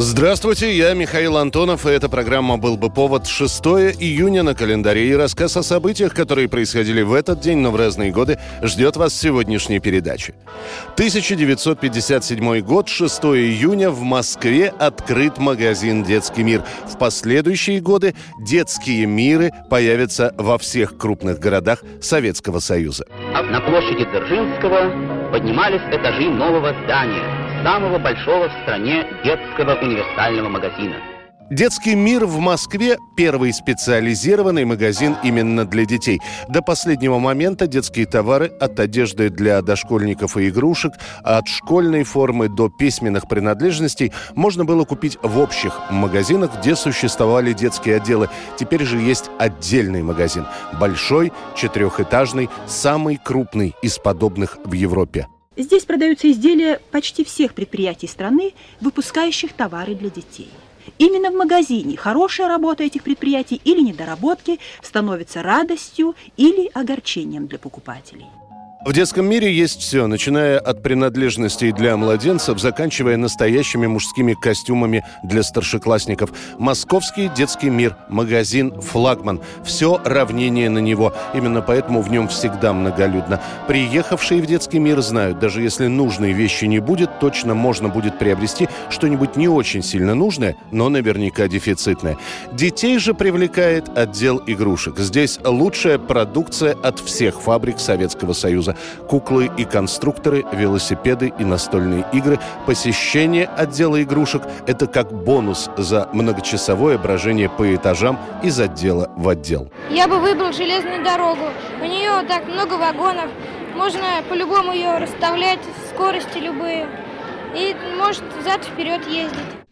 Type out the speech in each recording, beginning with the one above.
Здравствуйте, я Михаил Антонов, и эта программа «Был бы повод» 6 июня на календаре. И рассказ о событиях, которые происходили в этот день, но в разные годы, ждет вас в сегодняшней передаче. 1957 год, 6 июня, в Москве открыт магазин «Детский мир». В последующие годы детские миры появятся во всех крупных городах Советского Союза. На площади Дзержинского поднимались этажи нового здания, самого большого в стране детского универсального магазина. Детский мир в Москве – первый специализированный магазин именно для детей. До последнего момента детские товары от одежды для дошкольников и игрушек, от школьной формы до письменных принадлежностей можно было купить в общих магазинах, где существовали детские отделы. Теперь же есть отдельный магазин. Большой, четырехэтажный, самый крупный из подобных в Европе. Здесь продаются изделия почти всех предприятий страны, выпускающих товары для детей. Именно в магазине хорошая работа этих предприятий или недоработки становится радостью или огорчением для покупателей. В детском мире есть все, начиная от принадлежностей для младенцев, заканчивая настоящими мужскими костюмами для старшеклассников. Московский детский мир, магазин «Флагман». Все равнение на него. Именно поэтому в нем всегда многолюдно. Приехавшие в детский мир знают, даже если нужной вещи не будет, точно можно будет приобрести что-нибудь не очень сильно нужное, но наверняка дефицитное. Детей же привлекает отдел игрушек. Здесь лучшая продукция от всех фабрик Советского Союза. Куклы и конструкторы, велосипеды и настольные игры. Посещение отдела игрушек – это как бонус за многочасовое брожение по этажам из отдела в отдел. Я бы выбрал железную дорогу. У нее так много вагонов. Можно по-любому ее расставлять, скорости любые. И может взад вперед ездить.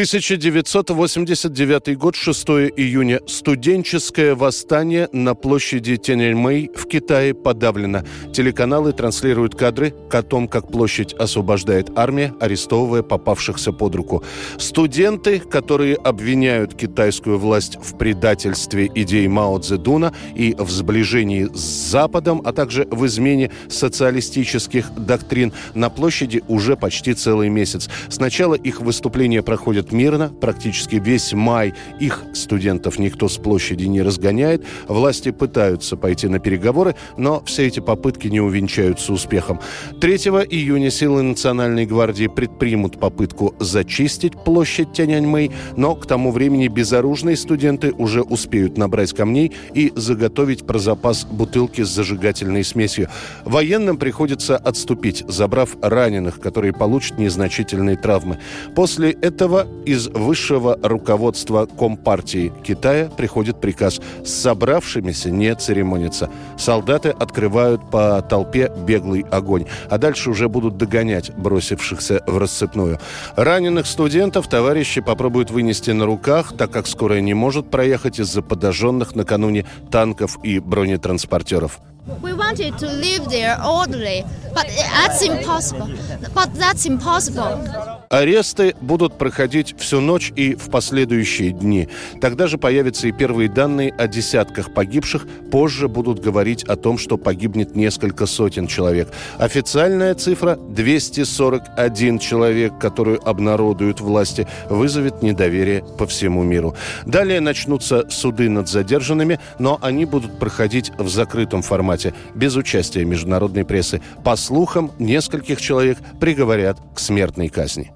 1989 год, 6 июня. Студенческое восстание на площади Тяньаньмэй в Китае подавлено. Телеканалы транслируют кадры о том, как площадь освобождает армия, арестовывая попавшихся под руку. Студенты, которые обвиняют китайскую власть в предательстве идей Мао Цзэдуна и в сближении с Западом, а также в измене социалистических доктрин, на площади уже почти целый месяц. Сначала их выступления проходят мирно, практически весь май их студентов никто с площади не разгоняет. Власти пытаются пойти на переговоры, но все эти попытки не увенчаются успехом. 3 июня силы Национальной гвардии предпримут попытку зачистить площадь Тяньаньмэй, но к тому времени безоружные студенты уже успеют набрать камней и заготовить про запас бутылки с зажигательной смесью. Военным приходится отступить, забрав раненых, которые получат незначительные травмы. После этого из высшего руководства Компартии Китая приходит приказ с собравшимися не церемониться. Солдаты открывают по толпе беглый огонь, а дальше уже будут догонять бросившихся в рассыпную. Раненых студентов товарищи попробуют вынести на руках, так как скорая не может проехать из-за подожженных накануне танков и бронетранспортеров. We wanted to live there orderly, but that's impossible. But that's impossible. Аресты будут проходить всю ночь и в последующие дни. Тогда же появятся и первые данные о десятках погибших. Позже будут говорить о том, что погибнет несколько сотен человек. Официальная цифра 241 человек, которую обнародуют власти, вызовет недоверие по всему миру. Далее начнутся суды над задержанными, но они будут проходить в закрытом формате, без участия международной прессы. По слухам, нескольких человек приговорят к смертной казни.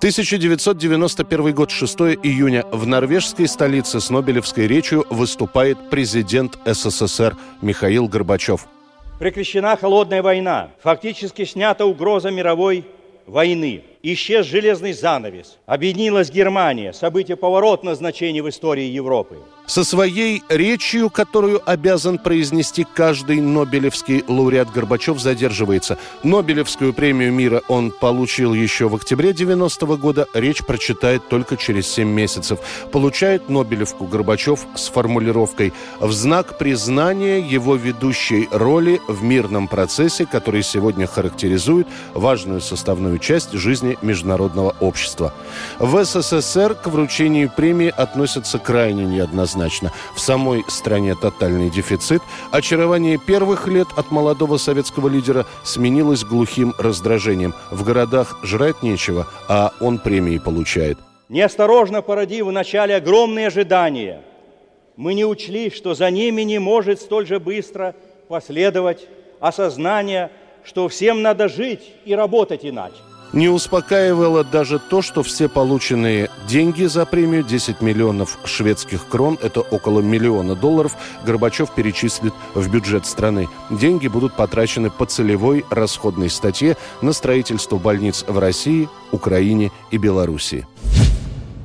1991 год, 6 июня. В норвежской столице с Нобелевской речью выступает президент СССР Михаил Горбачев. Прекращена холодная война. Фактически снята угроза мировой войны. Исчез железный занавес, объединилась Германия, событие поворотного значения в истории Европы. Со своей речью, которую обязан произнести каждый Нобелевский лауреат Горбачев, задерживается. Нобелевскую премию мира он получил еще в октябре 90 -го года. Речь прочитает только через 7 месяцев. Получает Нобелевку Горбачев с формулировкой «в знак признания его ведущей роли в мирном процессе, который сегодня характеризует важную составную часть жизни международного общества». В СССР к вручению премии относятся крайне неоднозначно однозначно. В самой стране тотальный дефицит. Очарование первых лет от молодого советского лидера сменилось глухим раздражением. В городах жрать нечего, а он премии получает. Неосторожно породив вначале огромные ожидания, мы не учли, что за ними не может столь же быстро последовать осознание, что всем надо жить и работать иначе. Не успокаивало даже то, что все полученные деньги за премию, 10 миллионов шведских крон, это около миллиона долларов, Горбачев перечислит в бюджет страны. Деньги будут потрачены по целевой расходной статье на строительство больниц в России, Украине и Белоруссии.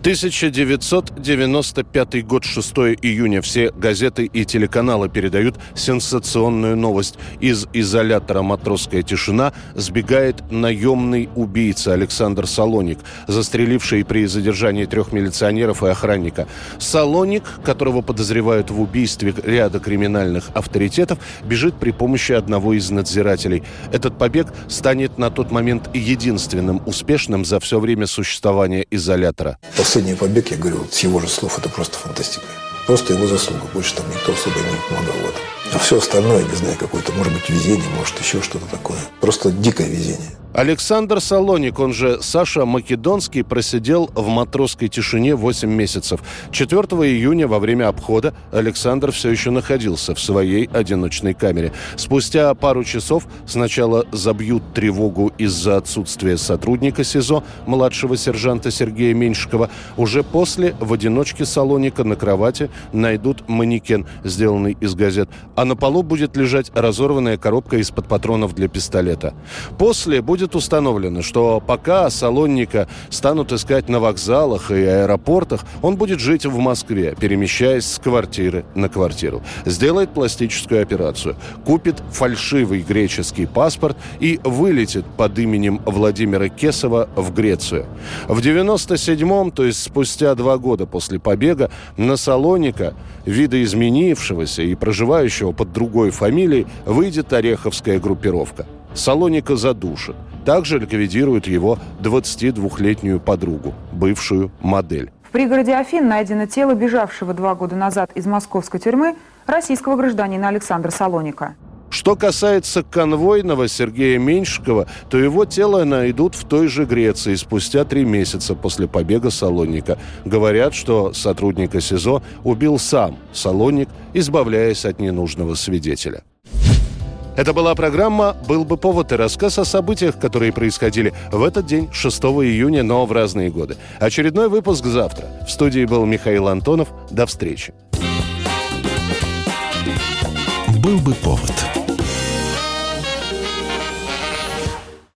1995 год, 6 июня. Все газеты и телеканалы передают сенсационную новость. Из изолятора «Матросская тишина» сбегает наемный убийца Александр Салоник, застреливший при задержании трех милиционеров и охранника. Салоник, которого подозревают в убийстве ряда криминальных авторитетов, бежит при помощи одного из надзирателей. Этот побег станет на тот момент единственным успешным за все время существования изолятора последний побег, я говорю, с его же слов, это просто фантастика. Просто его заслуга. Больше там никто особо не помогал в этом. А все остальное, не знаю, какое-то, может быть, везение, может, еще что-то такое. Просто дикое везение. Александр Салоник, он же Саша Македонский, просидел в матросской тишине 8 месяцев. 4 июня во время обхода Александр все еще находился в своей одиночной камере. Спустя пару часов сначала забьют тревогу из-за отсутствия сотрудника СИЗО, младшего сержанта Сергея Меньшикова. Уже после в одиночке Салоника на кровати найдут манекен, сделанный из газет, а на полу будет лежать разорванная коробка из-под патронов для пистолета. После будет будет установлено, что пока Салонника станут искать на вокзалах и аэропортах, он будет жить в Москве, перемещаясь с квартиры на квартиру. Сделает пластическую операцию, купит фальшивый греческий паспорт и вылетит под именем Владимира Кесова в Грецию. В 97-м, то есть спустя два года после побега, на Салоника, видоизменившегося и проживающего под другой фамилией, выйдет Ореховская группировка. Салоника задушит. Также ликвидируют его 22-летнюю подругу, бывшую модель. В пригороде Афин найдено тело бежавшего два года назад из московской тюрьмы российского гражданина Александра Салоника. Что касается конвойного Сергея Меньшикова, то его тело найдут в той же Греции спустя три месяца после побега Салоника. Говорят, что сотрудника СИЗО убил сам Салоник, избавляясь от ненужного свидетеля. Это была программа «Был бы повод» и рассказ о событиях, которые происходили в этот день, 6 июня, но в разные годы. Очередной выпуск завтра. В студии был Михаил Антонов. До встречи. «Был бы повод»